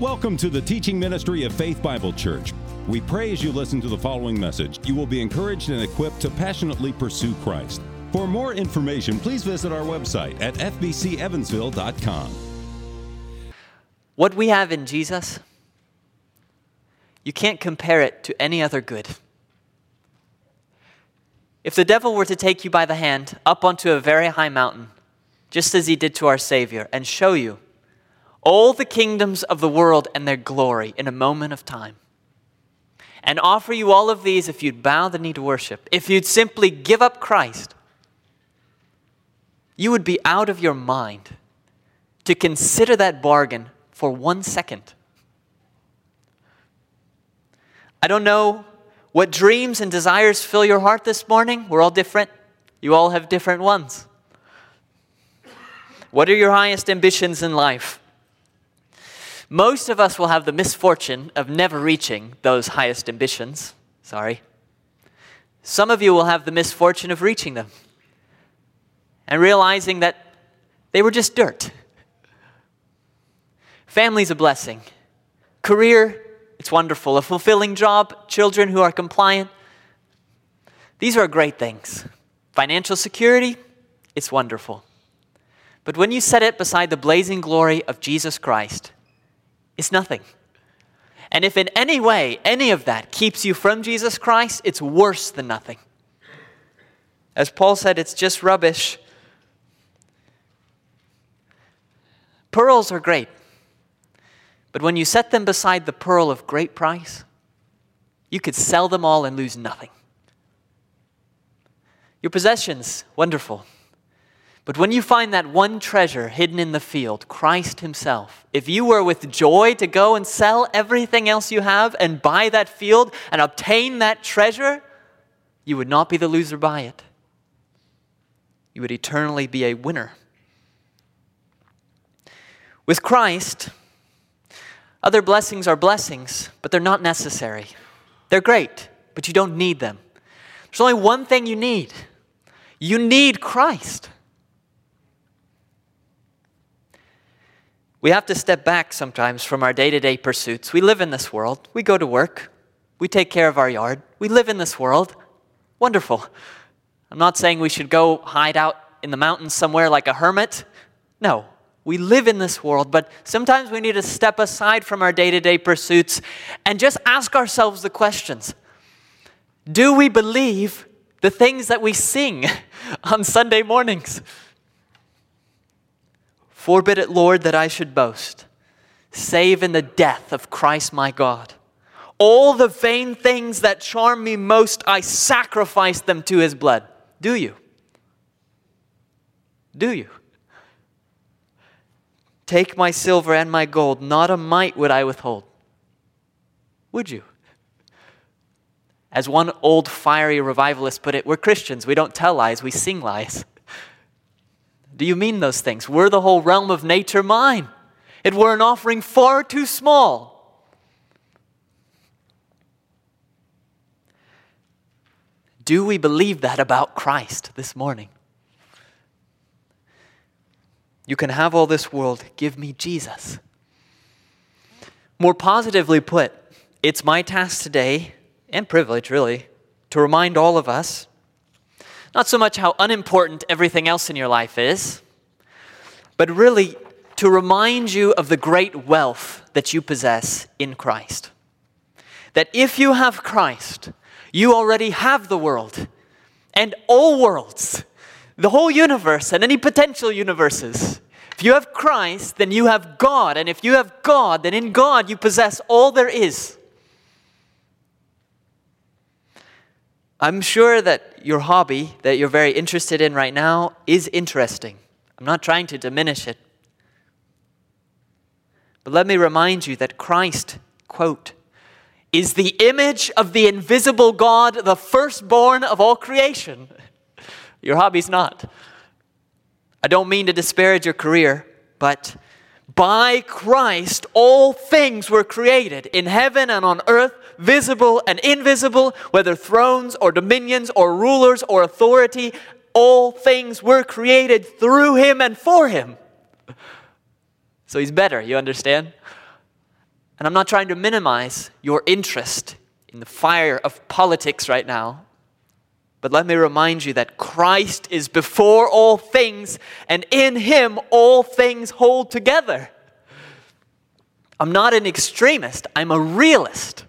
Welcome to the teaching ministry of Faith Bible Church. We pray as you listen to the following message, you will be encouraged and equipped to passionately pursue Christ. For more information, please visit our website at fbcevansville.com. What we have in Jesus, you can't compare it to any other good. If the devil were to take you by the hand up onto a very high mountain, just as he did to our Savior, and show you all the kingdoms of the world and their glory in a moment of time, and offer you all of these if you'd bow the knee to worship, if you'd simply give up Christ, you would be out of your mind to consider that bargain for one second. I don't know what dreams and desires fill your heart this morning. We're all different. You all have different ones. What are your highest ambitions in life? Most of us will have the misfortune of never reaching those highest ambitions. Sorry. Some of you will have the misfortune of reaching them and realizing that they were just dirt. Family's a blessing. Career, it's wonderful. A fulfilling job, children who are compliant. These are great things. Financial security, it's wonderful. But when you set it beside the blazing glory of Jesus Christ, it's nothing. And if in any way any of that keeps you from Jesus Christ, it's worse than nothing. As Paul said, it's just rubbish. Pearls are great, but when you set them beside the pearl of great price, you could sell them all and lose nothing. Your possessions, wonderful. But when you find that one treasure hidden in the field, Christ Himself, if you were with joy to go and sell everything else you have and buy that field and obtain that treasure, you would not be the loser by it. You would eternally be a winner. With Christ, other blessings are blessings, but they're not necessary. They're great, but you don't need them. There's only one thing you need you need Christ. We have to step back sometimes from our day to day pursuits. We live in this world. We go to work. We take care of our yard. We live in this world. Wonderful. I'm not saying we should go hide out in the mountains somewhere like a hermit. No, we live in this world, but sometimes we need to step aside from our day to day pursuits and just ask ourselves the questions Do we believe the things that we sing on Sunday mornings? Forbid it, Lord, that I should boast, save in the death of Christ my God. All the vain things that charm me most, I sacrifice them to his blood. Do you? Do you? Take my silver and my gold, not a mite would I withhold. Would you? As one old fiery revivalist put it, we're Christians. We don't tell lies, we sing lies. Do you mean those things? Were the whole realm of nature mine? It were an offering far too small. Do we believe that about Christ this morning? You can have all this world, give me Jesus. More positively put, it's my task today, and privilege really, to remind all of us not so much how unimportant everything else in your life is, but really to remind you of the great wealth that you possess in Christ. That if you have Christ, you already have the world and all worlds, the whole universe and any potential universes. If you have Christ, then you have God. And if you have God, then in God you possess all there is. I'm sure that your hobby that you're very interested in right now is interesting. I'm not trying to diminish it. But let me remind you that Christ, quote, is the image of the invisible God, the firstborn of all creation. Your hobby's not. I don't mean to disparage your career, but by Christ all things were created in heaven and on earth visible and invisible, whether thrones or dominions or rulers or authority, all things were created through him and for him. So he's better, you understand? And I'm not trying to minimize your interest in the fire of politics right now. But let me remind you that Christ is before all things, and in him all things hold together. I'm not an extremist, I'm a realist.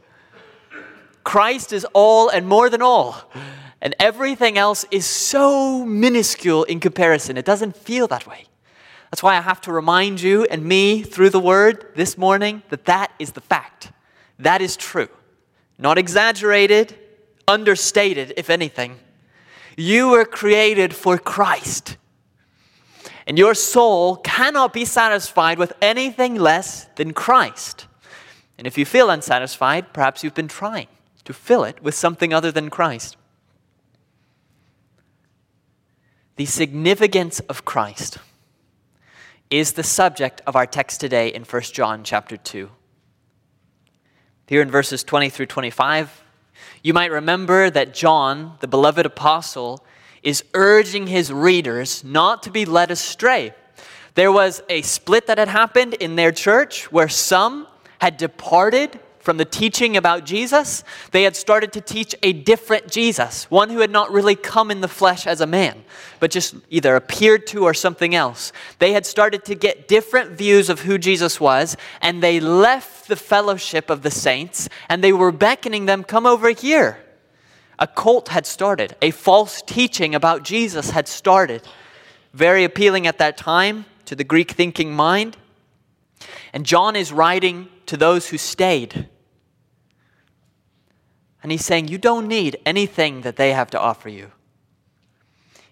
Christ is all and more than all. And everything else is so minuscule in comparison. It doesn't feel that way. That's why I have to remind you and me through the word this morning that that is the fact. That is true. Not exaggerated, understated, if anything. You were created for Christ. And your soul cannot be satisfied with anything less than Christ. And if you feel unsatisfied, perhaps you've been trying to fill it with something other than Christ. The significance of Christ is the subject of our text today in 1 John chapter 2. Here in verses 20 through 25, you might remember that John, the beloved apostle, is urging his readers not to be led astray. There was a split that had happened in their church where some had departed from the teaching about Jesus, they had started to teach a different Jesus, one who had not really come in the flesh as a man, but just either appeared to or something else. They had started to get different views of who Jesus was, and they left the fellowship of the saints, and they were beckoning them, Come over here. A cult had started, a false teaching about Jesus had started. Very appealing at that time to the Greek thinking mind. And John is writing to those who stayed. And he's saying, You don't need anything that they have to offer you.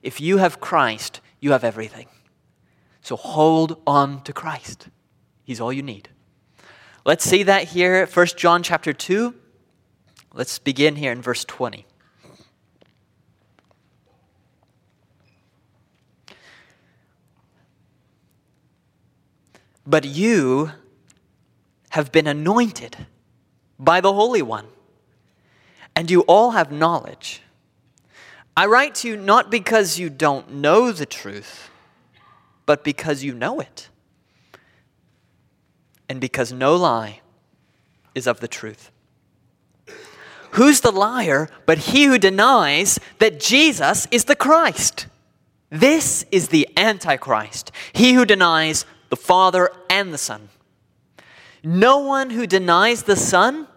If you have Christ, you have everything. So hold on to Christ. He's all you need. Let's see that here, 1 John chapter 2. Let's begin here in verse 20. But you have been anointed by the Holy One, and you all have knowledge. I write to you not because you don't know the truth, but because you know it, and because no lie is of the truth. Who's the liar but he who denies that Jesus is the Christ? This is the Antichrist, he who denies the Father and the Son. No one who denies the Son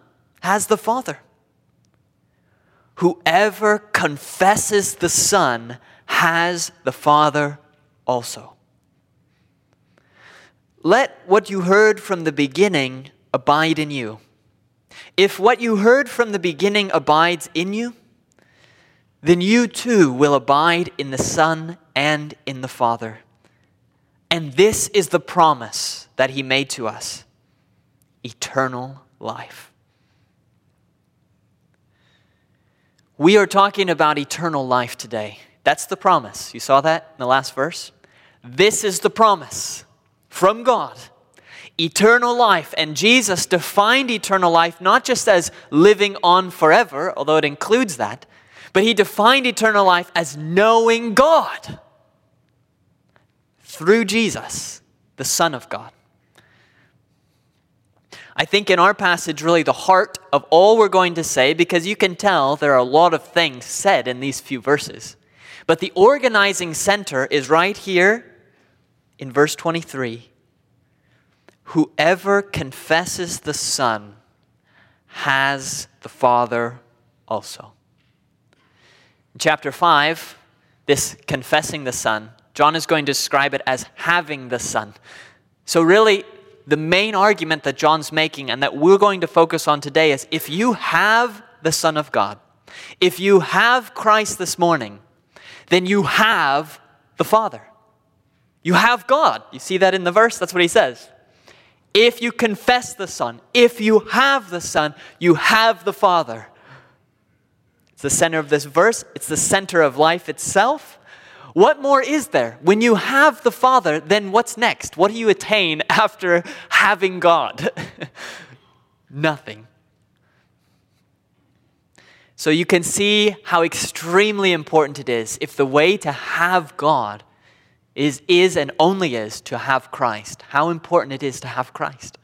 has the Father. Whoever confesses the Son has the Father also. Let what you heard from the beginning abide in you. If what you heard from the beginning abides in you, then you too will abide in the Son and in the Father. And this is the promise that he made to us eternal life. We are talking about eternal life today. That's the promise. You saw that in the last verse? This is the promise from God eternal life. And Jesus defined eternal life not just as living on forever, although it includes that, but he defined eternal life as knowing God through Jesus, the Son of God. I think in our passage, really the heart of all we're going to say, because you can tell there are a lot of things said in these few verses. But the organizing center is right here in verse 23. Whoever confesses the Son has the Father also. In chapter 5, this confessing the Son John is going to describe it as having the Son. So, really, the main argument that John's making and that we're going to focus on today is if you have the Son of God, if you have Christ this morning, then you have the Father. You have God. You see that in the verse? That's what he says. If you confess the Son, if you have the Son, you have the Father. It's the center of this verse, it's the center of life itself. What more is there? When you have the Father, then what's next? What do you attain after having God? Nothing. So you can see how extremely important it is if the way to have God is, is and only is to have Christ. How important it is to have Christ.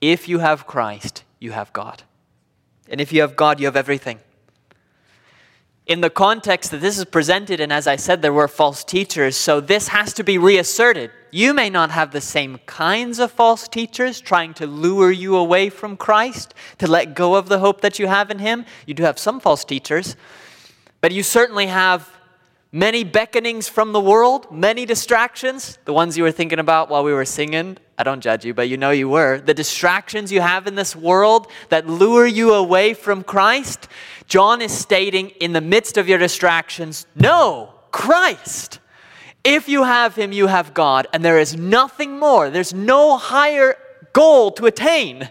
If you have Christ, you have God. And if you have God, you have everything. In the context that this is presented, and as I said, there were false teachers, so this has to be reasserted. You may not have the same kinds of false teachers trying to lure you away from Christ, to let go of the hope that you have in Him. You do have some false teachers, but you certainly have many beckonings from the world, many distractions, the ones you were thinking about while we were singing. I don't judge you, but you know you were. The distractions you have in this world that lure you away from Christ. John is stating in the midst of your distractions, no, Christ. If you have him, you have God, and there is nothing more. There's no higher goal to attain.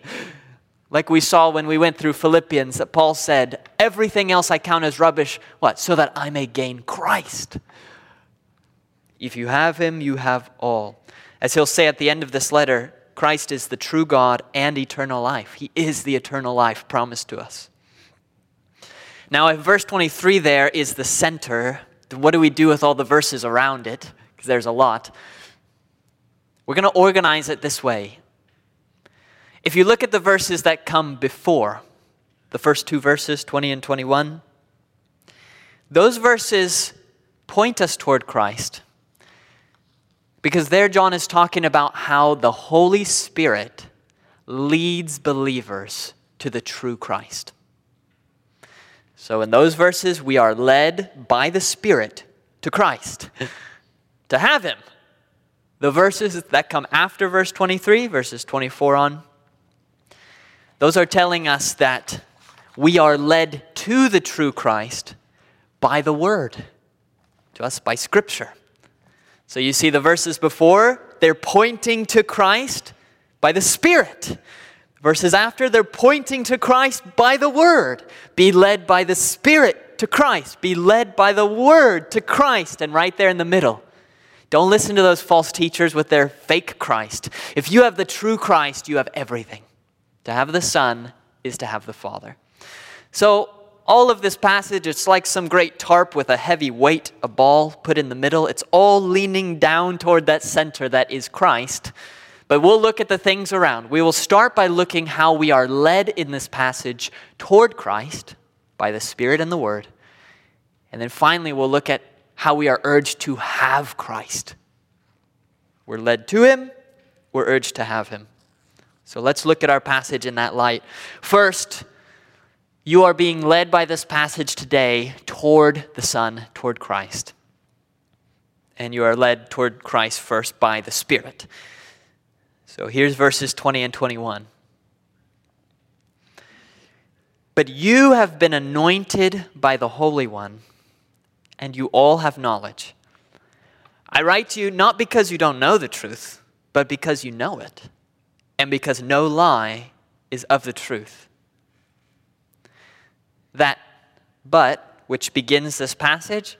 Like we saw when we went through Philippians, that Paul said, Everything else I count as rubbish, what? So that I may gain Christ. If you have him, you have all. As he'll say at the end of this letter, Christ is the true God and eternal life. He is the eternal life promised to us. Now, if verse 23 there is the center, what do we do with all the verses around it? Because there's a lot. We're going to organize it this way. If you look at the verses that come before, the first two verses, 20 and 21, those verses point us toward Christ. Because there, John is talking about how the Holy Spirit leads believers to the true Christ. So, in those verses, we are led by the Spirit to Christ, to have Him. The verses that come after verse 23, verses 24 on, those are telling us that we are led to the true Christ by the Word, to us by Scripture. So you see the verses before, they're pointing to Christ by the Spirit. Verses after, they're pointing to Christ by the Word. Be led by the Spirit to Christ. Be led by the Word to Christ. And right there in the middle, don't listen to those false teachers with their fake Christ. If you have the true Christ, you have everything. To have the Son is to have the Father. So all of this passage, it's like some great tarp with a heavy weight, a ball put in the middle. It's all leaning down toward that center that is Christ. But we'll look at the things around. We will start by looking how we are led in this passage toward Christ by the Spirit and the Word. And then finally, we'll look at how we are urged to have Christ. We're led to Him, we're urged to have Him. So let's look at our passage in that light. First, you are being led by this passage today toward the Son, toward Christ. And you are led toward Christ first by the Spirit. So here's verses 20 and 21. But you have been anointed by the Holy One, and you all have knowledge. I write to you not because you don't know the truth, but because you know it, and because no lie is of the truth. That but, which begins this passage,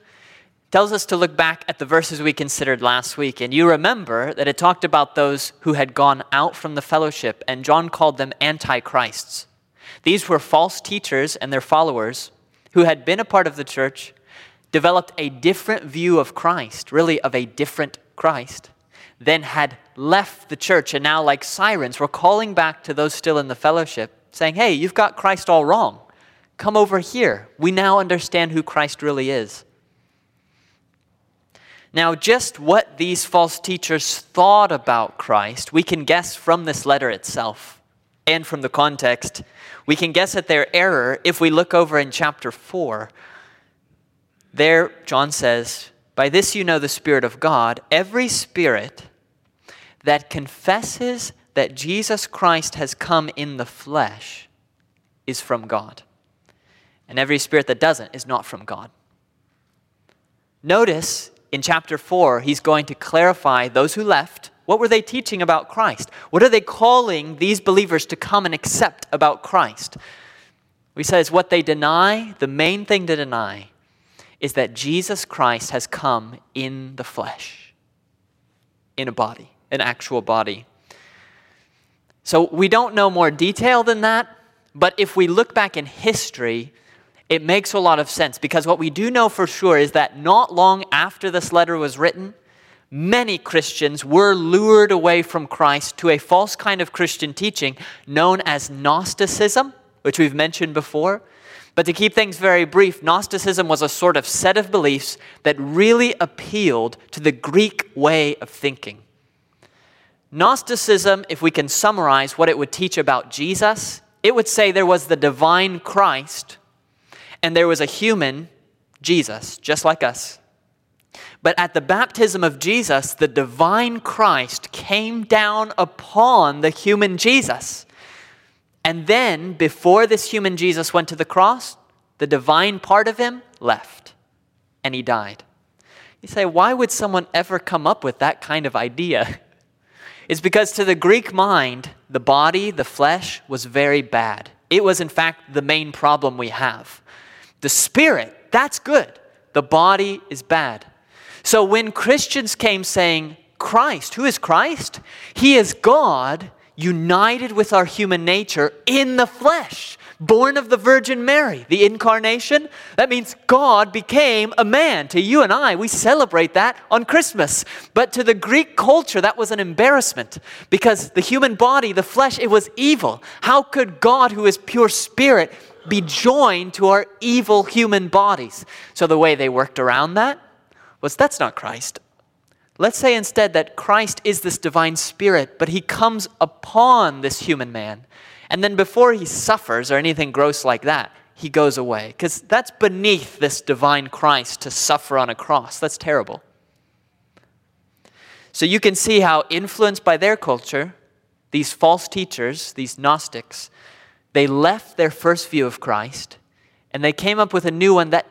tells us to look back at the verses we considered last week. And you remember that it talked about those who had gone out from the fellowship, and John called them antichrists. These were false teachers and their followers who had been a part of the church, developed a different view of Christ, really of a different Christ, then had left the church, and now, like sirens, were calling back to those still in the fellowship, saying, Hey, you've got Christ all wrong. Come over here. We now understand who Christ really is. Now, just what these false teachers thought about Christ, we can guess from this letter itself and from the context. We can guess at their error if we look over in chapter 4. There, John says, By this you know the Spirit of God. Every spirit that confesses that Jesus Christ has come in the flesh is from God. And every spirit that doesn't is not from God. Notice in chapter 4, he's going to clarify those who left. What were they teaching about Christ? What are they calling these believers to come and accept about Christ? We says what they deny. The main thing to deny is that Jesus Christ has come in the flesh, in a body, an actual body. So we don't know more detail than that, but if we look back in history, it makes a lot of sense because what we do know for sure is that not long after this letter was written, many Christians were lured away from Christ to a false kind of Christian teaching known as Gnosticism, which we've mentioned before. But to keep things very brief, Gnosticism was a sort of set of beliefs that really appealed to the Greek way of thinking. Gnosticism, if we can summarize what it would teach about Jesus, it would say there was the divine Christ and there was a human, Jesus, just like us. But at the baptism of Jesus, the divine Christ came down upon the human Jesus. And then, before this human Jesus went to the cross, the divine part of him left and he died. You say, why would someone ever come up with that kind of idea? It's because to the Greek mind, the body, the flesh, was very bad. It was, in fact, the main problem we have. The spirit, that's good. The body is bad. So when Christians came saying, Christ, who is Christ? He is God united with our human nature in the flesh, born of the Virgin Mary, the incarnation. That means God became a man. To you and I, we celebrate that on Christmas. But to the Greek culture, that was an embarrassment because the human body, the flesh, it was evil. How could God, who is pure spirit, be joined to our evil human bodies? So the way they worked around that was that's not Christ. Let's say instead that Christ is this divine spirit, but he comes upon this human man. And then before he suffers or anything gross like that, he goes away. Because that's beneath this divine Christ to suffer on a cross. That's terrible. So you can see how, influenced by their culture, these false teachers, these Gnostics, they left their first view of Christ and they came up with a new one that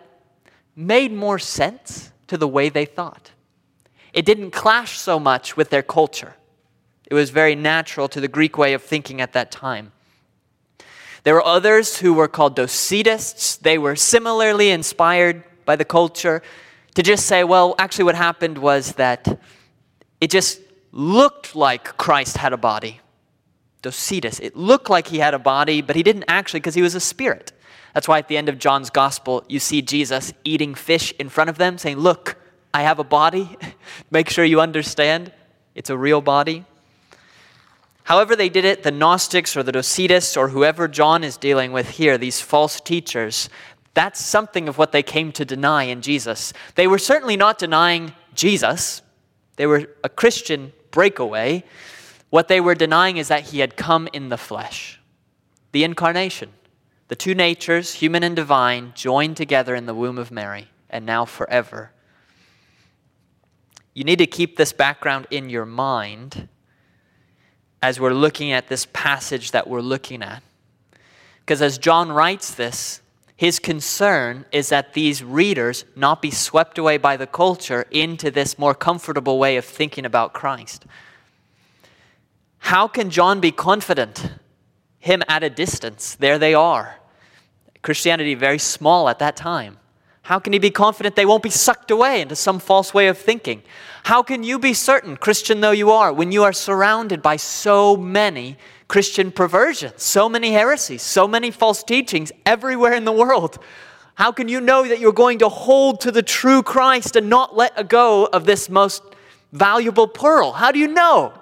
made more sense to the way they thought. It didn't clash so much with their culture. It was very natural to the Greek way of thinking at that time. There were others who were called Docetists. They were similarly inspired by the culture to just say, well, actually, what happened was that it just looked like Christ had a body. Docetus. It looked like he had a body, but he didn't actually because he was a spirit. That's why at the end of John's gospel, you see Jesus eating fish in front of them, saying, Look, I have a body. Make sure you understand it's a real body. However, they did it, the Gnostics or the Docetists or whoever John is dealing with here, these false teachers, that's something of what they came to deny in Jesus. They were certainly not denying Jesus, they were a Christian breakaway. What they were denying is that he had come in the flesh, the incarnation. The two natures, human and divine, joined together in the womb of Mary, and now forever. You need to keep this background in your mind as we're looking at this passage that we're looking at. Because as John writes this, his concern is that these readers not be swept away by the culture into this more comfortable way of thinking about Christ. How can John be confident him at a distance. There they are. Christianity very small at that time. How can he be confident they won't be sucked away into some false way of thinking? How can you be certain, Christian though you are, when you are surrounded by so many Christian perversions, so many heresies, so many false teachings everywhere in the world? How can you know that you're going to hold to the true Christ and not let go of this most valuable pearl? How do you know?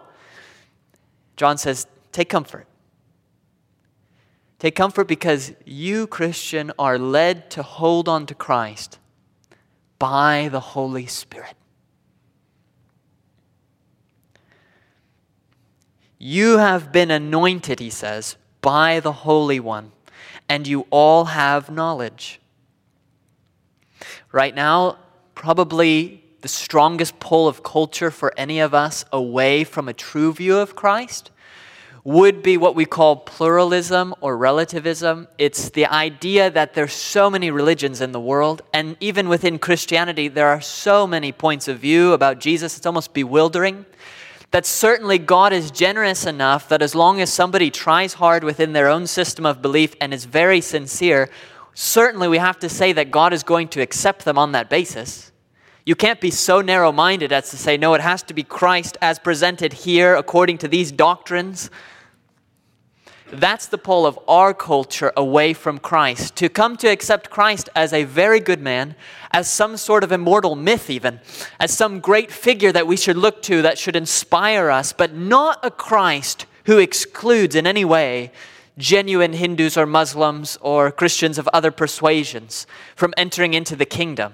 John says, Take comfort. Take comfort because you, Christian, are led to hold on to Christ by the Holy Spirit. You have been anointed, he says, by the Holy One, and you all have knowledge. Right now, probably the strongest pull of culture for any of us away from a true view of Christ would be what we call pluralism or relativism. It's the idea that there's so many religions in the world, and even within Christianity, there are so many points of view about Jesus, it's almost bewildering. That certainly God is generous enough that as long as somebody tries hard within their own system of belief and is very sincere, certainly we have to say that God is going to accept them on that basis. You can't be so narrow minded as to say, no, it has to be Christ as presented here according to these doctrines. That's the pull of our culture away from Christ. To come to accept Christ as a very good man, as some sort of immortal myth, even, as some great figure that we should look to that should inspire us, but not a Christ who excludes in any way genuine Hindus or Muslims or Christians of other persuasions from entering into the kingdom.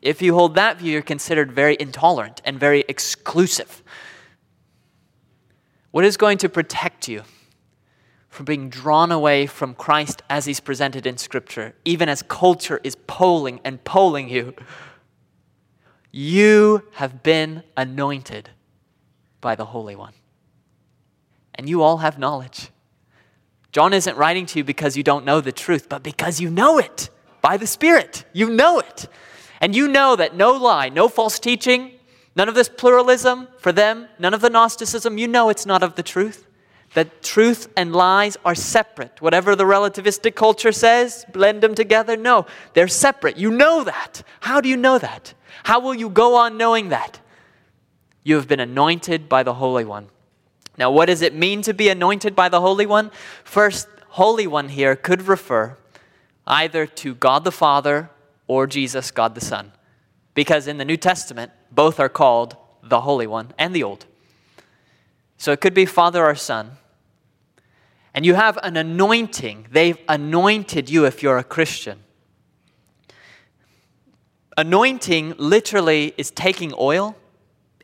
If you hold that view, you're considered very intolerant and very exclusive. What is going to protect you from being drawn away from Christ as he's presented in Scripture, even as culture is polling and polling you? You have been anointed by the Holy One. And you all have knowledge. John isn't writing to you because you don't know the truth, but because you know it by the Spirit. You know it. And you know that no lie, no false teaching, None of this pluralism for them, none of the Gnosticism. You know it's not of the truth. That truth and lies are separate. Whatever the relativistic culture says, blend them together. No, they're separate. You know that. How do you know that? How will you go on knowing that? You have been anointed by the Holy One. Now, what does it mean to be anointed by the Holy One? First, Holy One here could refer either to God the Father or Jesus, God the Son. Because in the New Testament, both are called the Holy One and the Old. So it could be Father or Son. And you have an anointing. They've anointed you if you're a Christian. Anointing literally is taking oil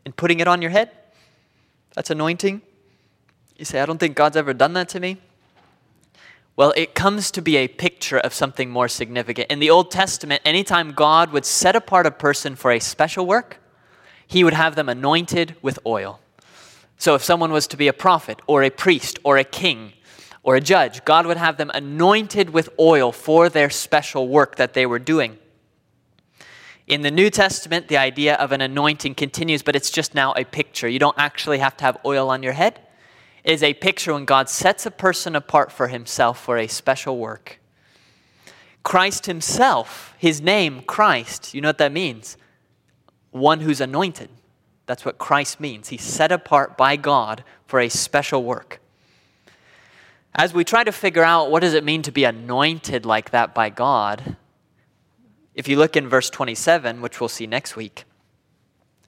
and putting it on your head. That's anointing. You say, I don't think God's ever done that to me. Well, it comes to be a picture of something more significant. In the Old Testament, anytime God would set apart a person for a special work, he would have them anointed with oil. So if someone was to be a prophet or a priest or a king or a judge, God would have them anointed with oil for their special work that they were doing. In the New Testament, the idea of an anointing continues, but it's just now a picture. You don't actually have to have oil on your head. It is a picture when God sets a person apart for himself for a special work. Christ himself, his name, Christ, you know what that means? one who's anointed. That's what Christ means. He's set apart by God for a special work. As we try to figure out what does it mean to be anointed like that by God, if you look in verse 27, which we'll see next week,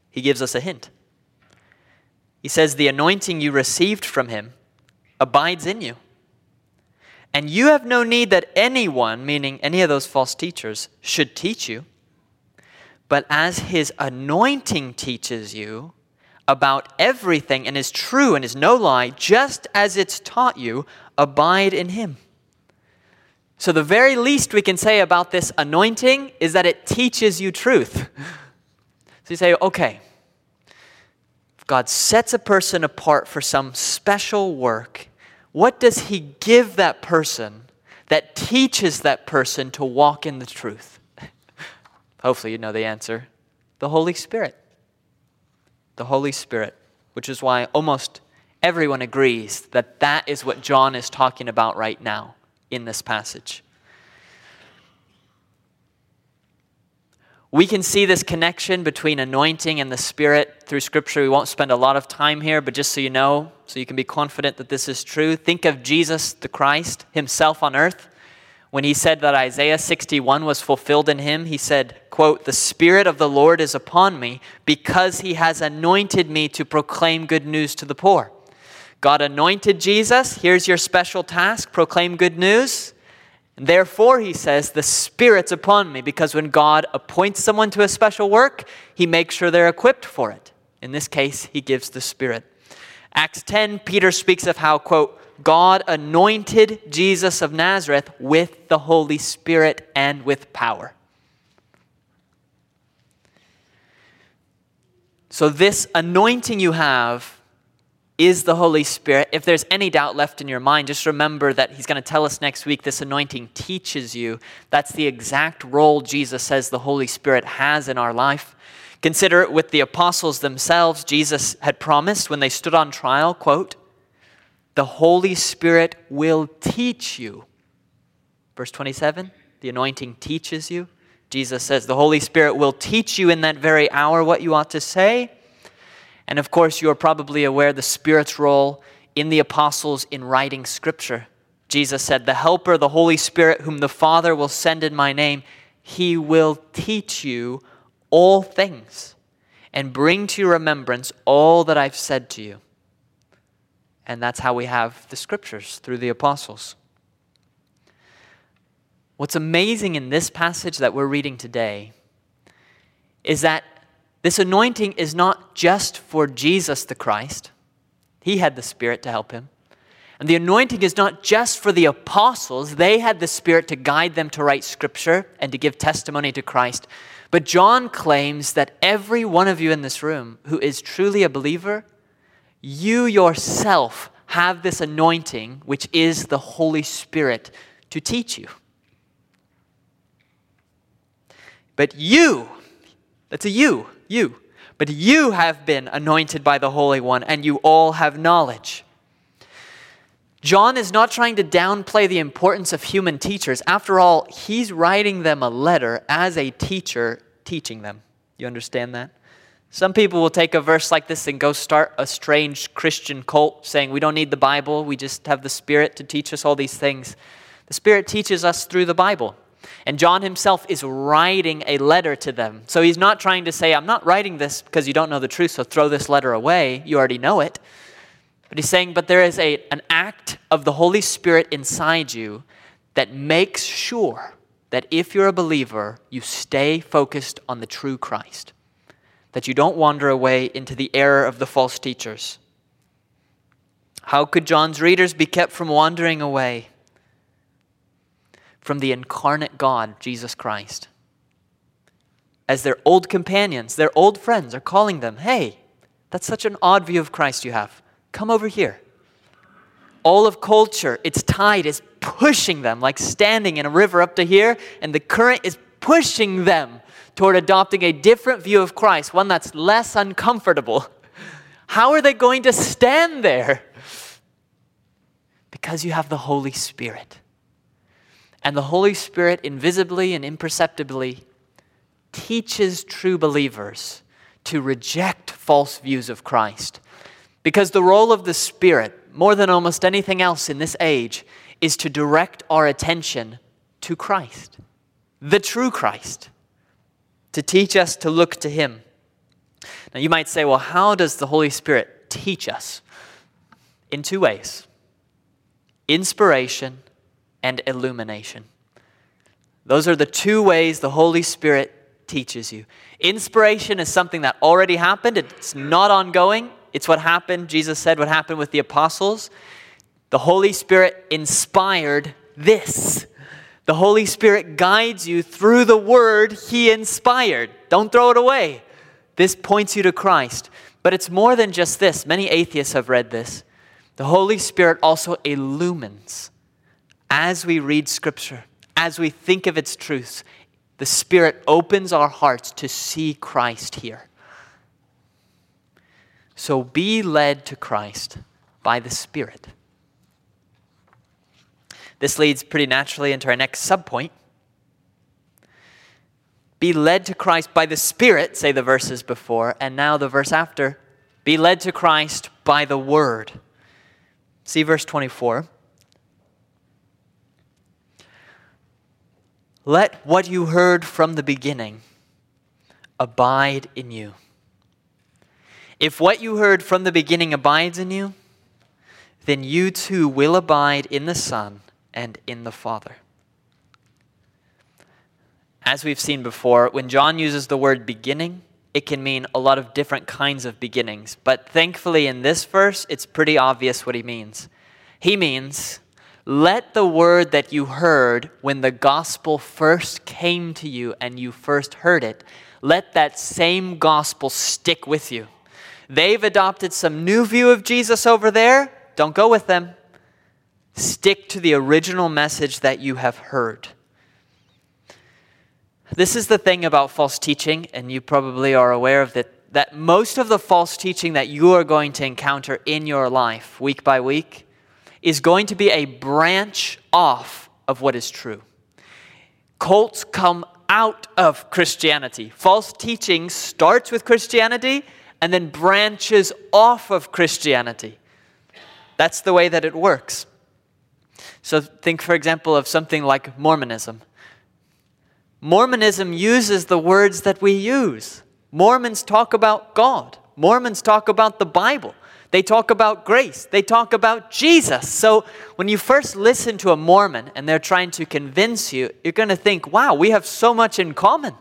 he gives us a hint. He says, The anointing you received from him abides in you. And you have no need that anyone, meaning any of those false teachers, should teach you but as his anointing teaches you about everything and is true and is no lie, just as it's taught you, abide in him. So, the very least we can say about this anointing is that it teaches you truth. So you say, okay, God sets a person apart for some special work, what does he give that person that teaches that person to walk in the truth? Hopefully, you know the answer the Holy Spirit. The Holy Spirit, which is why almost everyone agrees that that is what John is talking about right now in this passage. We can see this connection between anointing and the Spirit through Scripture. We won't spend a lot of time here, but just so you know, so you can be confident that this is true, think of Jesus the Christ himself on earth when he said that Isaiah 61 was fulfilled in him, he said, quote, "The spirit of the Lord is upon me because he has anointed me to proclaim good news to the poor." God anointed Jesus, here's your special task, proclaim good news. And therefore, he says, the Spirit's upon me because when God appoints someone to a special work, he makes sure they're equipped for it. In this case, he gives the Spirit. Acts 10, Peter speaks of how, quote, God anointed Jesus of Nazareth with the Holy Spirit and with power. So, this anointing you have is the Holy Spirit. If there's any doubt left in your mind, just remember that He's going to tell us next week this anointing teaches you. That's the exact role Jesus says the Holy Spirit has in our life. Consider it with the apostles themselves. Jesus had promised when they stood on trial, quote, the Holy Spirit will teach you. Verse 27 the anointing teaches you. Jesus says the Holy Spirit will teach you in that very hour what you ought to say. And of course, you are probably aware the Spirit's role in the apostles in writing scripture. Jesus said, The Helper, the Holy Spirit, whom the Father will send in my name, he will teach you all things and bring to your remembrance all that I've said to you. And that's how we have the scriptures through the apostles. What's amazing in this passage that we're reading today is that this anointing is not just for Jesus the Christ, he had the Spirit to help him. And the anointing is not just for the apostles, they had the Spirit to guide them to write scripture and to give testimony to Christ. But John claims that every one of you in this room who is truly a believer, you yourself have this anointing, which is the Holy Spirit, to teach you. But you, that's a you, you, but you have been anointed by the Holy One, and you all have knowledge. John is not trying to downplay the importance of human teachers. After all, he's writing them a letter as a teacher teaching them. You understand that? Some people will take a verse like this and go start a strange Christian cult saying, We don't need the Bible, we just have the Spirit to teach us all these things. The Spirit teaches us through the Bible. And John himself is writing a letter to them. So he's not trying to say, I'm not writing this because you don't know the truth, so throw this letter away. You already know it. But he's saying, but there is a, an act of the Holy Spirit inside you that makes sure that if you're a believer, you stay focused on the true Christ, that you don't wander away into the error of the false teachers. How could John's readers be kept from wandering away? From the incarnate God, Jesus Christ. As their old companions, their old friends are calling them, hey, that's such an odd view of Christ you have. Come over here. All of culture, its tide is pushing them, like standing in a river up to here, and the current is pushing them toward adopting a different view of Christ, one that's less uncomfortable. How are they going to stand there? Because you have the Holy Spirit. And the Holy Spirit, invisibly and imperceptibly, teaches true believers to reject false views of Christ. Because the role of the Spirit, more than almost anything else in this age, is to direct our attention to Christ, the true Christ, to teach us to look to Him. Now, you might say, well, how does the Holy Spirit teach us? In two ways inspiration and illumination. Those are the two ways the Holy Spirit teaches you. Inspiration is something that already happened, it's not ongoing. It's what happened, Jesus said, what happened with the apostles. The Holy Spirit inspired this. The Holy Spirit guides you through the word He inspired. Don't throw it away. This points you to Christ. But it's more than just this. Many atheists have read this. The Holy Spirit also illumines as we read Scripture, as we think of its truths, the Spirit opens our hearts to see Christ here. So be led to Christ by the Spirit. This leads pretty naturally into our next subpoint. Be led to Christ by the Spirit, say the verses before, and now the verse after. Be led to Christ by the Word. See verse 24. Let what you heard from the beginning abide in you. If what you heard from the beginning abides in you, then you too will abide in the Son and in the Father. As we've seen before, when John uses the word beginning, it can mean a lot of different kinds of beginnings. But thankfully, in this verse, it's pretty obvious what he means. He means let the word that you heard when the gospel first came to you and you first heard it, let that same gospel stick with you. They've adopted some new view of Jesus over there. Don't go with them. Stick to the original message that you have heard. This is the thing about false teaching, and you probably are aware of it, that most of the false teaching that you are going to encounter in your life, week by week, is going to be a branch off of what is true. Cults come out of Christianity. False teaching starts with Christianity and then branches off of Christianity. That's the way that it works. So think, for example, of something like Mormonism. Mormonism uses the words that we use. Mormons talk about God. Mormons talk about the Bible. They talk about grace. They talk about Jesus. So when you first listen to a Mormon and they're trying to convince you, you're going to think, wow, we have so much in common.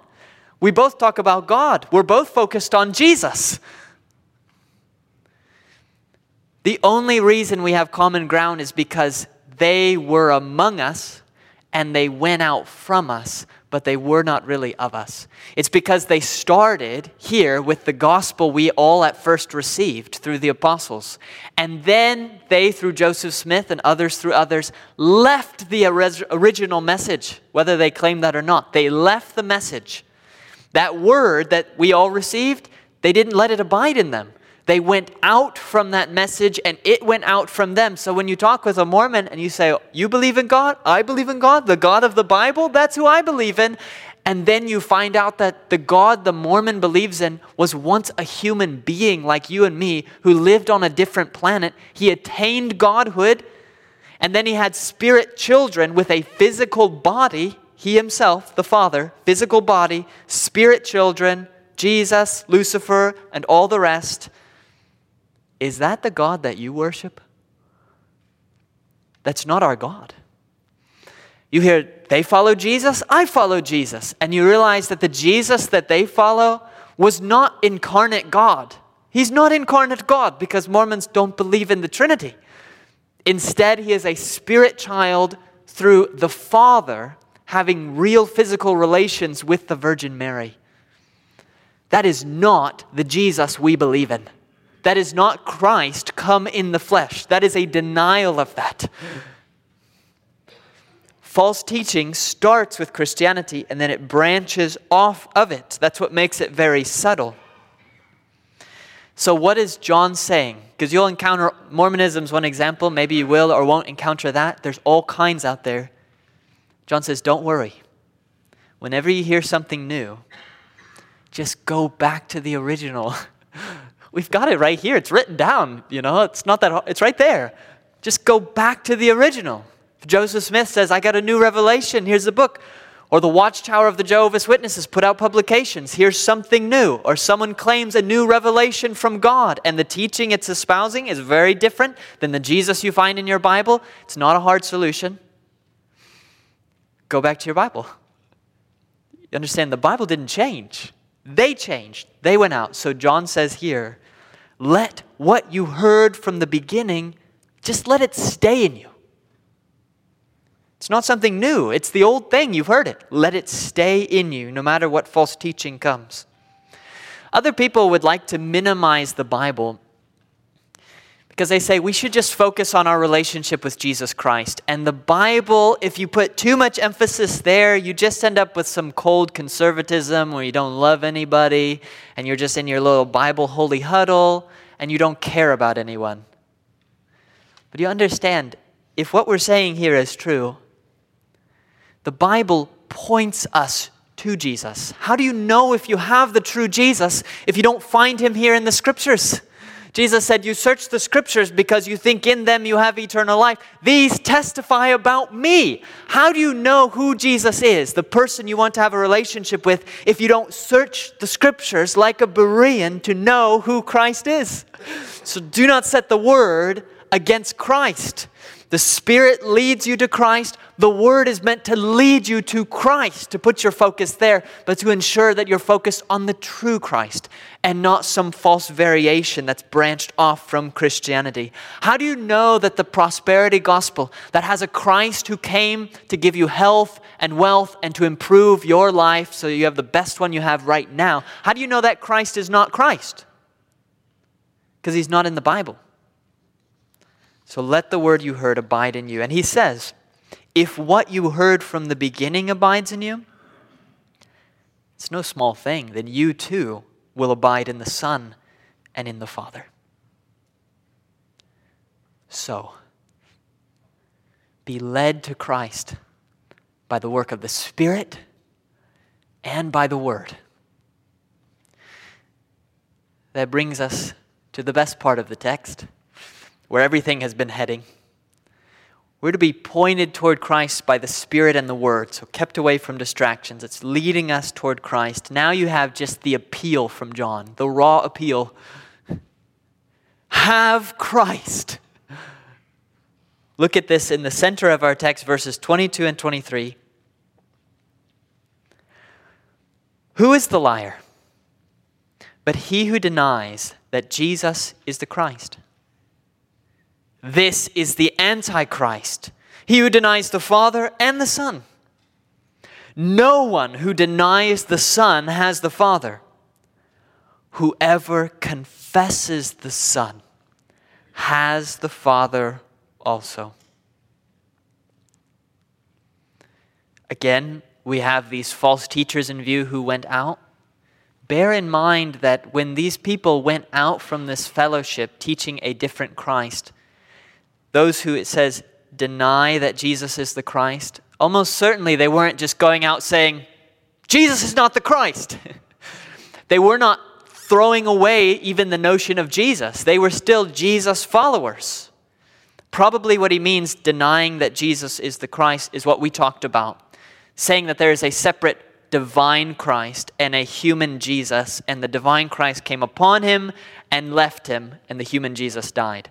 We both talk about God. We're both focused on Jesus. The only reason we have common ground is because they were among us and they went out from us, but they were not really of us. It's because they started here with the gospel we all at first received through the apostles. And then they, through Joseph Smith and others through others, left the original message, whether they claim that or not. They left the message. That word that we all received, they didn't let it abide in them. They went out from that message and it went out from them. So when you talk with a Mormon and you say, You believe in God? I believe in God. The God of the Bible? That's who I believe in. And then you find out that the God the Mormon believes in was once a human being like you and me who lived on a different planet. He attained godhood and then he had spirit children with a physical body. He himself, the Father, physical body, spirit children, Jesus, Lucifer, and all the rest. Is that the God that you worship? That's not our God. You hear, they follow Jesus, I follow Jesus. And you realize that the Jesus that they follow was not incarnate God. He's not incarnate God because Mormons don't believe in the Trinity. Instead, he is a spirit child through the Father having real physical relations with the Virgin Mary. That is not the Jesus we believe in. That is not Christ come in the flesh. That is a denial of that. False teaching starts with Christianity and then it branches off of it. That's what makes it very subtle. So, what is John saying? Because you'll encounter Mormonism's one example. Maybe you will or won't encounter that. There's all kinds out there. John says, Don't worry. Whenever you hear something new, just go back to the original. We've got it right here. It's written down. You know, it's not that hard. It's right there. Just go back to the original. Joseph Smith says, I got a new revelation, here's the book. Or the Watchtower of the Jehovah's Witnesses put out publications. Here's something new. Or someone claims a new revelation from God, and the teaching it's espousing is very different than the Jesus you find in your Bible. It's not a hard solution. Go back to your Bible. You understand, the Bible didn't change, they changed. They went out. So John says here, let what you heard from the beginning, just let it stay in you. It's not something new, it's the old thing. You've heard it. Let it stay in you, no matter what false teaching comes. Other people would like to minimize the Bible because they say we should just focus on our relationship with Jesus Christ. And the Bible, if you put too much emphasis there, you just end up with some cold conservatism where you don't love anybody and you're just in your little Bible holy huddle and you don't care about anyone. But you understand, if what we're saying here is true, the Bible points us to Jesus. How do you know if you have the true Jesus if you don't find him here in the scriptures? Jesus said, You search the scriptures because you think in them you have eternal life. These testify about me. How do you know who Jesus is, the person you want to have a relationship with, if you don't search the scriptures like a Berean to know who Christ is? So do not set the word against Christ. The Spirit leads you to Christ. The Word is meant to lead you to Christ, to put your focus there, but to ensure that you're focused on the true Christ and not some false variation that's branched off from Christianity. How do you know that the prosperity gospel that has a Christ who came to give you health and wealth and to improve your life so you have the best one you have right now? How do you know that Christ is not Christ? Because he's not in the Bible. So let the word you heard abide in you. And he says, if what you heard from the beginning abides in you, it's no small thing, then you too will abide in the Son and in the Father. So, be led to Christ by the work of the Spirit and by the Word. That brings us to the best part of the text where everything has been heading. We're to be pointed toward Christ by the Spirit and the Word, so kept away from distractions. It's leading us toward Christ. Now you have just the appeal from John, the raw appeal. Have Christ. Look at this in the center of our text, verses 22 and 23. Who is the liar? But he who denies that Jesus is the Christ. This is the Antichrist, he who denies the Father and the Son. No one who denies the Son has the Father. Whoever confesses the Son has the Father also. Again, we have these false teachers in view who went out. Bear in mind that when these people went out from this fellowship teaching a different Christ, those who, it says, deny that Jesus is the Christ, almost certainly they weren't just going out saying, Jesus is not the Christ. they were not throwing away even the notion of Jesus. They were still Jesus followers. Probably what he means, denying that Jesus is the Christ, is what we talked about. Saying that there is a separate divine Christ and a human Jesus, and the divine Christ came upon him and left him, and the human Jesus died.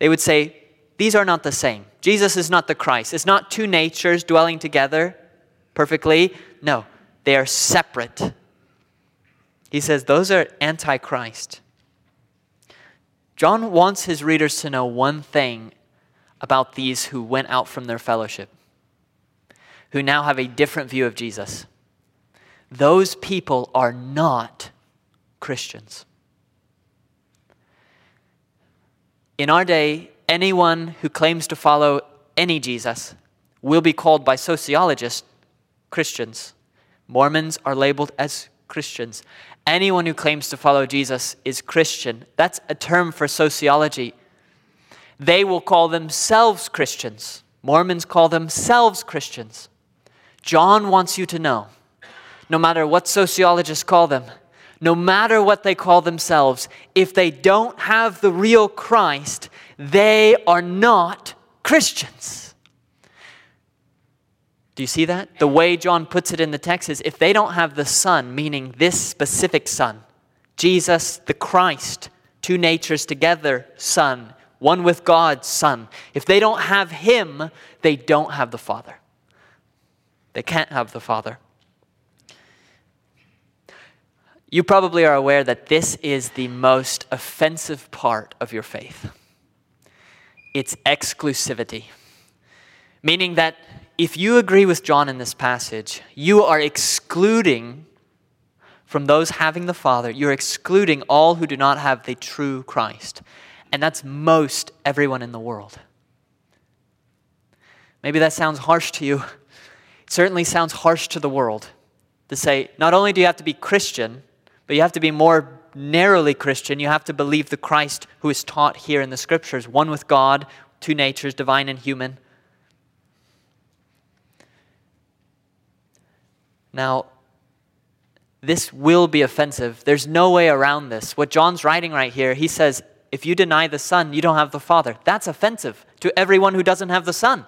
They would say, These are not the same. Jesus is not the Christ. It's not two natures dwelling together perfectly. No, they are separate. He says, Those are antichrist. John wants his readers to know one thing about these who went out from their fellowship, who now have a different view of Jesus. Those people are not Christians. In our day, anyone who claims to follow any Jesus will be called by sociologists Christians. Mormons are labeled as Christians. Anyone who claims to follow Jesus is Christian. That's a term for sociology. They will call themselves Christians. Mormons call themselves Christians. John wants you to know no matter what sociologists call them, no matter what they call themselves, if they don't have the real Christ, they are not Christians. Do you see that? The way John puts it in the text is if they don't have the Son, meaning this specific Son, Jesus the Christ, two natures together, Son, one with God, Son, if they don't have Him, they don't have the Father. They can't have the Father. You probably are aware that this is the most offensive part of your faith. It's exclusivity. Meaning that if you agree with John in this passage, you are excluding from those having the Father, you're excluding all who do not have the true Christ. And that's most everyone in the world. Maybe that sounds harsh to you. It certainly sounds harsh to the world to say, not only do you have to be Christian, but you have to be more narrowly Christian. You have to believe the Christ who is taught here in the scriptures one with God, two natures, divine and human. Now, this will be offensive. There's no way around this. What John's writing right here, he says, if you deny the Son, you don't have the Father. That's offensive to everyone who doesn't have the Son.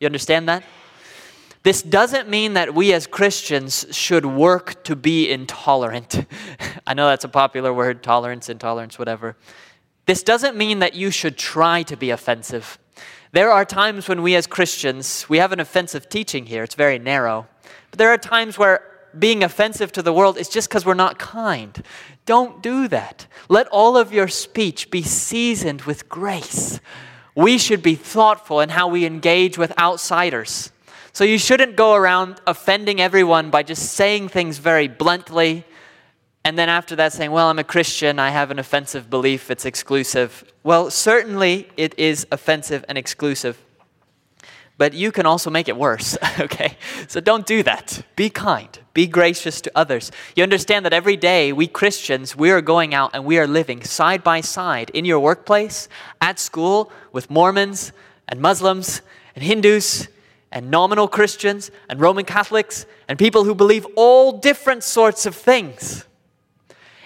You understand that? This doesn't mean that we as Christians should work to be intolerant. I know that's a popular word tolerance, intolerance, whatever. This doesn't mean that you should try to be offensive. There are times when we as Christians, we have an offensive teaching here, it's very narrow. But there are times where being offensive to the world is just because we're not kind. Don't do that. Let all of your speech be seasoned with grace. We should be thoughtful in how we engage with outsiders. So you shouldn't go around offending everyone by just saying things very bluntly and then after that saying, well, I'm a Christian, I have an offensive belief, it's exclusive. Well, certainly it is offensive and exclusive but you can also make it worse, okay? So don't do that. Be kind, be gracious to others. You understand that every day we Christians, we are going out and we are living side by side in your workplace, at school, with Mormons and Muslims and Hindus and nominal Christians and Roman Catholics and people who believe all different sorts of things.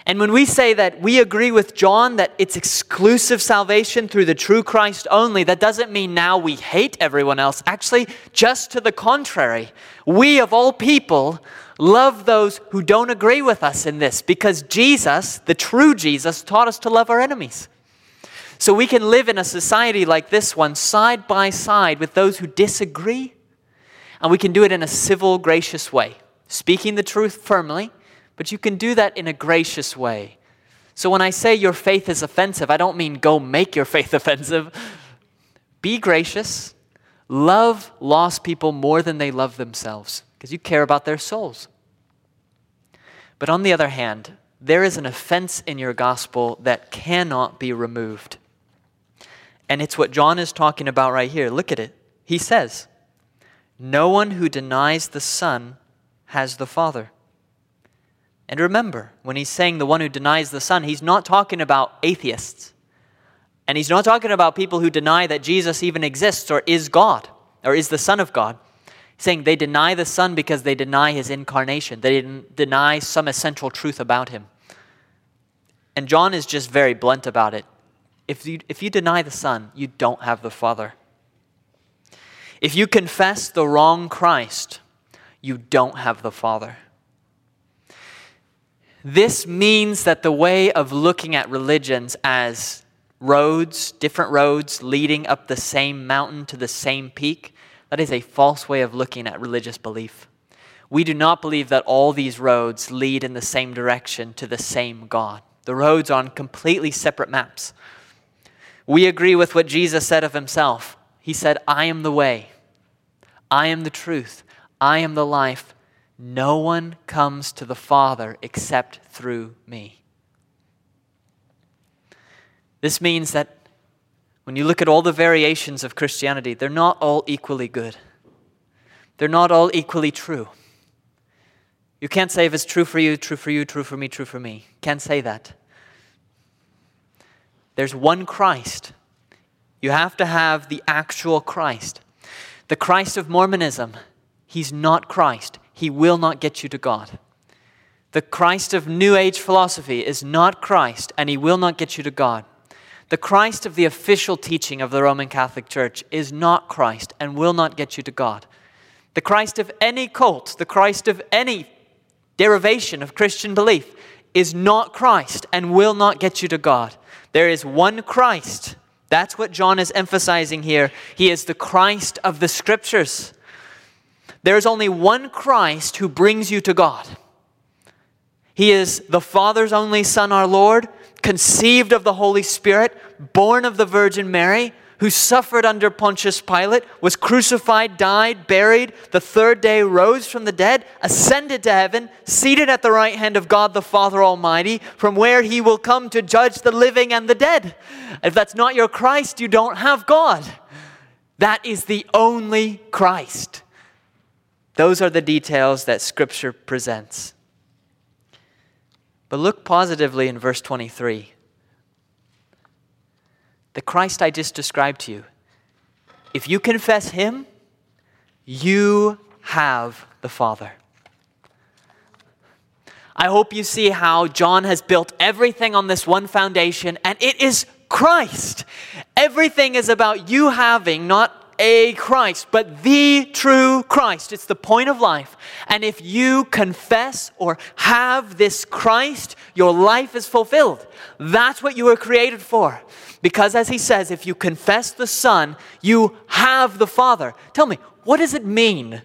And when we say that we agree with John that it's exclusive salvation through the true Christ only, that doesn't mean now we hate everyone else. Actually, just to the contrary. We, of all people, love those who don't agree with us in this because Jesus, the true Jesus, taught us to love our enemies. So we can live in a society like this one side by side with those who disagree, and we can do it in a civil, gracious way, speaking the truth firmly, but you can do that in a gracious way. So when I say your faith is offensive, I don't mean go make your faith offensive. Be gracious. Love lost people more than they love themselves because you care about their souls. But on the other hand, there is an offense in your gospel that cannot be removed. And it's what John is talking about right here. Look at it. He says, No one who denies the Son has the Father. And remember, when he's saying the one who denies the Son, he's not talking about atheists. And he's not talking about people who deny that Jesus even exists or is God or is the Son of God. He's saying they deny the Son because they deny his incarnation, they deny some essential truth about him. And John is just very blunt about it. If you, if you deny the Son, you don't have the Father. If you confess the wrong Christ, you don't have the Father. This means that the way of looking at religions as roads, different roads leading up the same mountain to the same peak, that is a false way of looking at religious belief. We do not believe that all these roads lead in the same direction to the same God. The roads are on completely separate maps. We agree with what Jesus said of himself. He said, I am the way, I am the truth, I am the life. No one comes to the Father except through me. This means that when you look at all the variations of Christianity, they're not all equally good. They're not all equally true. You can't say if it's true for you, true for you, true for me, true for me. Can't say that. There's one Christ. You have to have the actual Christ. The Christ of Mormonism, he's not Christ. He will not get you to God. The Christ of New Age philosophy is not Christ, and he will not get you to God. The Christ of the official teaching of the Roman Catholic Church is not Christ and will not get you to God. The Christ of any cult, the Christ of any derivation of Christian belief, is not Christ and will not get you to God. There is one Christ. That's what John is emphasizing here. He is the Christ of the Scriptures. There is only one Christ who brings you to God. He is the Father's only Son, our Lord, conceived of the Holy Spirit, born of the Virgin Mary, who suffered under Pontius Pilate, was crucified, died, buried, the third day rose from the dead, ascended to heaven, seated at the right hand of God the Father Almighty, from where he will come to judge the living and the dead. If that's not your Christ, you don't have God. That is the only Christ. Those are the details that Scripture presents. But look positively in verse 23. The Christ I just described to you, if you confess Him, you have the Father. I hope you see how John has built everything on this one foundation, and it is Christ. Everything is about you having not a Christ, but the true Christ. It's the point of life. And if you confess or have this Christ, your life is fulfilled. That's what you were created for. Because as he says, if you confess the Son, you have the Father. Tell me, what does it mean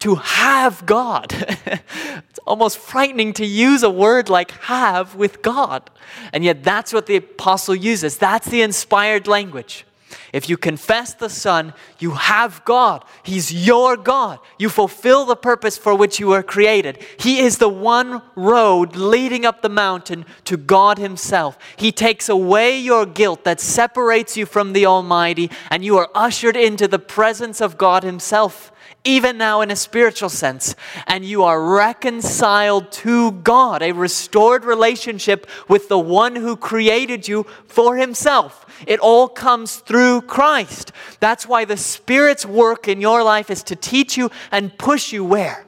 to have God? it's almost frightening to use a word like have with God. And yet that's what the apostle uses. That's the inspired language. If you confess the Son, you have God. He's your God. You fulfill the purpose for which you were created. He is the one road leading up the mountain to God Himself. He takes away your guilt that separates you from the Almighty, and you are ushered into the presence of God Himself even now in a spiritual sense, and you are reconciled to God, a restored relationship with the one who created you for himself. It all comes through Christ. That's why the Spirit's work in your life is to teach you and push you where?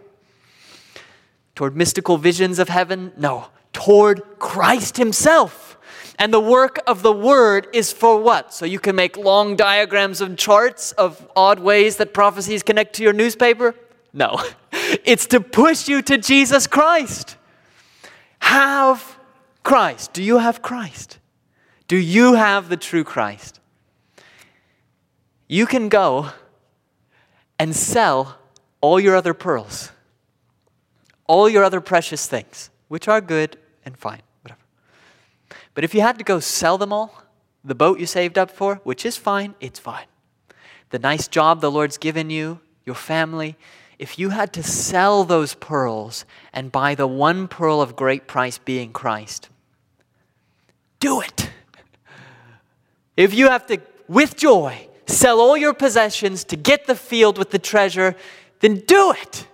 Toward mystical visions of heaven? No, toward Christ Himself. And the work of the Word is for what? So you can make long diagrams and charts of odd ways that prophecies connect to your newspaper? No. It's to push you to Jesus Christ. Have Christ. Do you have Christ? Do you have the true Christ? You can go and sell all your other pearls, all your other precious things, which are good and fine. But if you had to go sell them all, the boat you saved up for, which is fine, it's fine. The nice job the Lord's given you, your family, if you had to sell those pearls and buy the one pearl of great price being Christ, do it. If you have to, with joy, sell all your possessions to get the field with the treasure, then do it.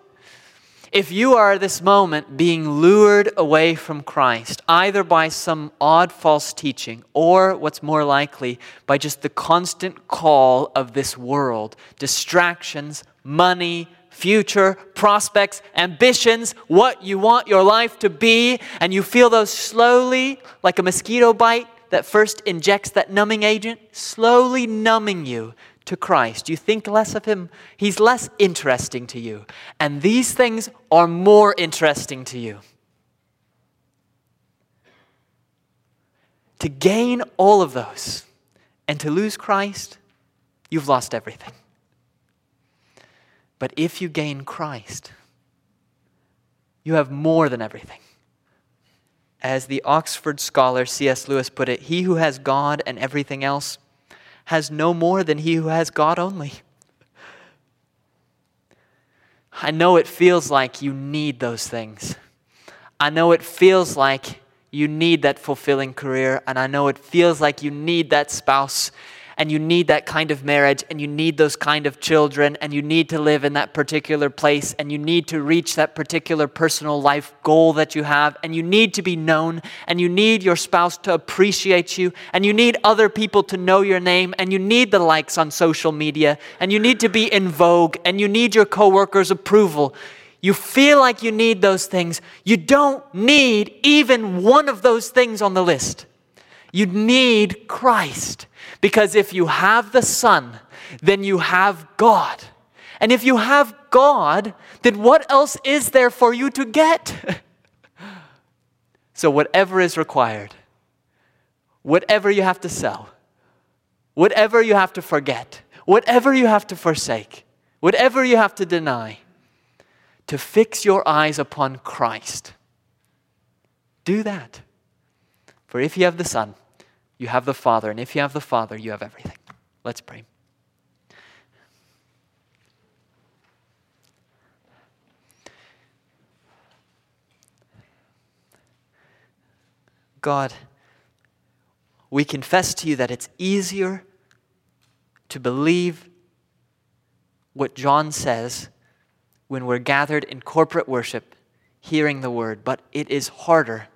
If you are this moment being lured away from Christ, either by some odd false teaching or what's more likely, by just the constant call of this world, distractions, money, future, prospects, ambitions, what you want your life to be, and you feel those slowly, like a mosquito bite that first injects that numbing agent, slowly numbing you to Christ. You think less of Him, He's less interesting to you. And these things are more interesting to you. To gain all of those and to lose Christ, you've lost everything. But if you gain Christ, you have more than everything. As the Oxford scholar C.S. Lewis put it, he who has God and everything else has no more than he who has God only. I know it feels like you need those things. I know it feels like you need that fulfilling career, and I know it feels like you need that spouse and you need that kind of marriage and you need those kind of children and you need to live in that particular place and you need to reach that particular personal life goal that you have and you need to be known and you need your spouse to appreciate you and you need other people to know your name and you need the likes on social media and you need to be in vogue and you need your coworkers approval you feel like you need those things you don't need even one of those things on the list you need Christ. Because if you have the Son, then you have God. And if you have God, then what else is there for you to get? so, whatever is required, whatever you have to sell, whatever you have to forget, whatever you have to forsake, whatever you have to deny, to fix your eyes upon Christ, do that. For if you have the Son, you have the Father. And if you have the Father, you have everything. Let's pray. God, we confess to you that it's easier to believe what John says when we're gathered in corporate worship, hearing the word, but it is harder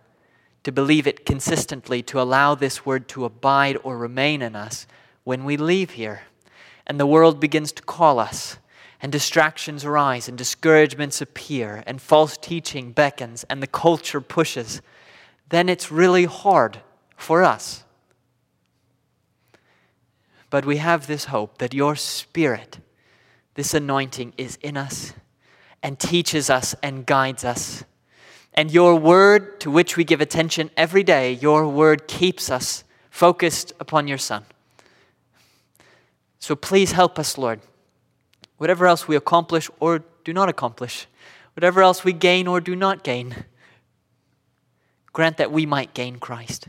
to believe it consistently, to allow this word to abide or remain in us when we leave here. And the world begins to call us, and distractions arise, and discouragements appear, and false teaching beckons, and the culture pushes. Then it's really hard for us. But we have this hope that your Spirit, this anointing, is in us and teaches us and guides us and your word, to which we give attention every day, your word keeps us focused upon your Son. So please help us, Lord. Whatever else we accomplish or do not accomplish, whatever else we gain or do not gain, grant that we might gain Christ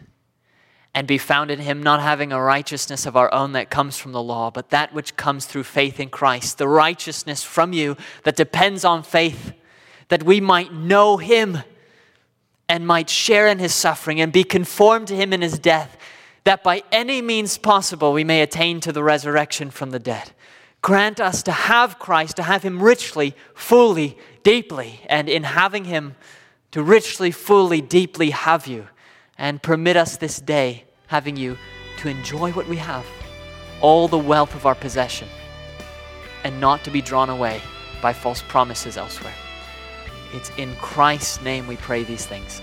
and be found in him, not having a righteousness of our own that comes from the law, but that which comes through faith in Christ, the righteousness from you that depends on faith, that we might know him and might share in his suffering and be conformed to him in his death, that by any means possible we may attain to the resurrection from the dead. Grant us to have Christ, to have him richly, fully, deeply, and in having him, to richly, fully, deeply have you. And permit us this day, having you, to enjoy what we have, all the wealth of our possession, and not to be drawn away by false promises elsewhere. It's in Christ's name we pray these things.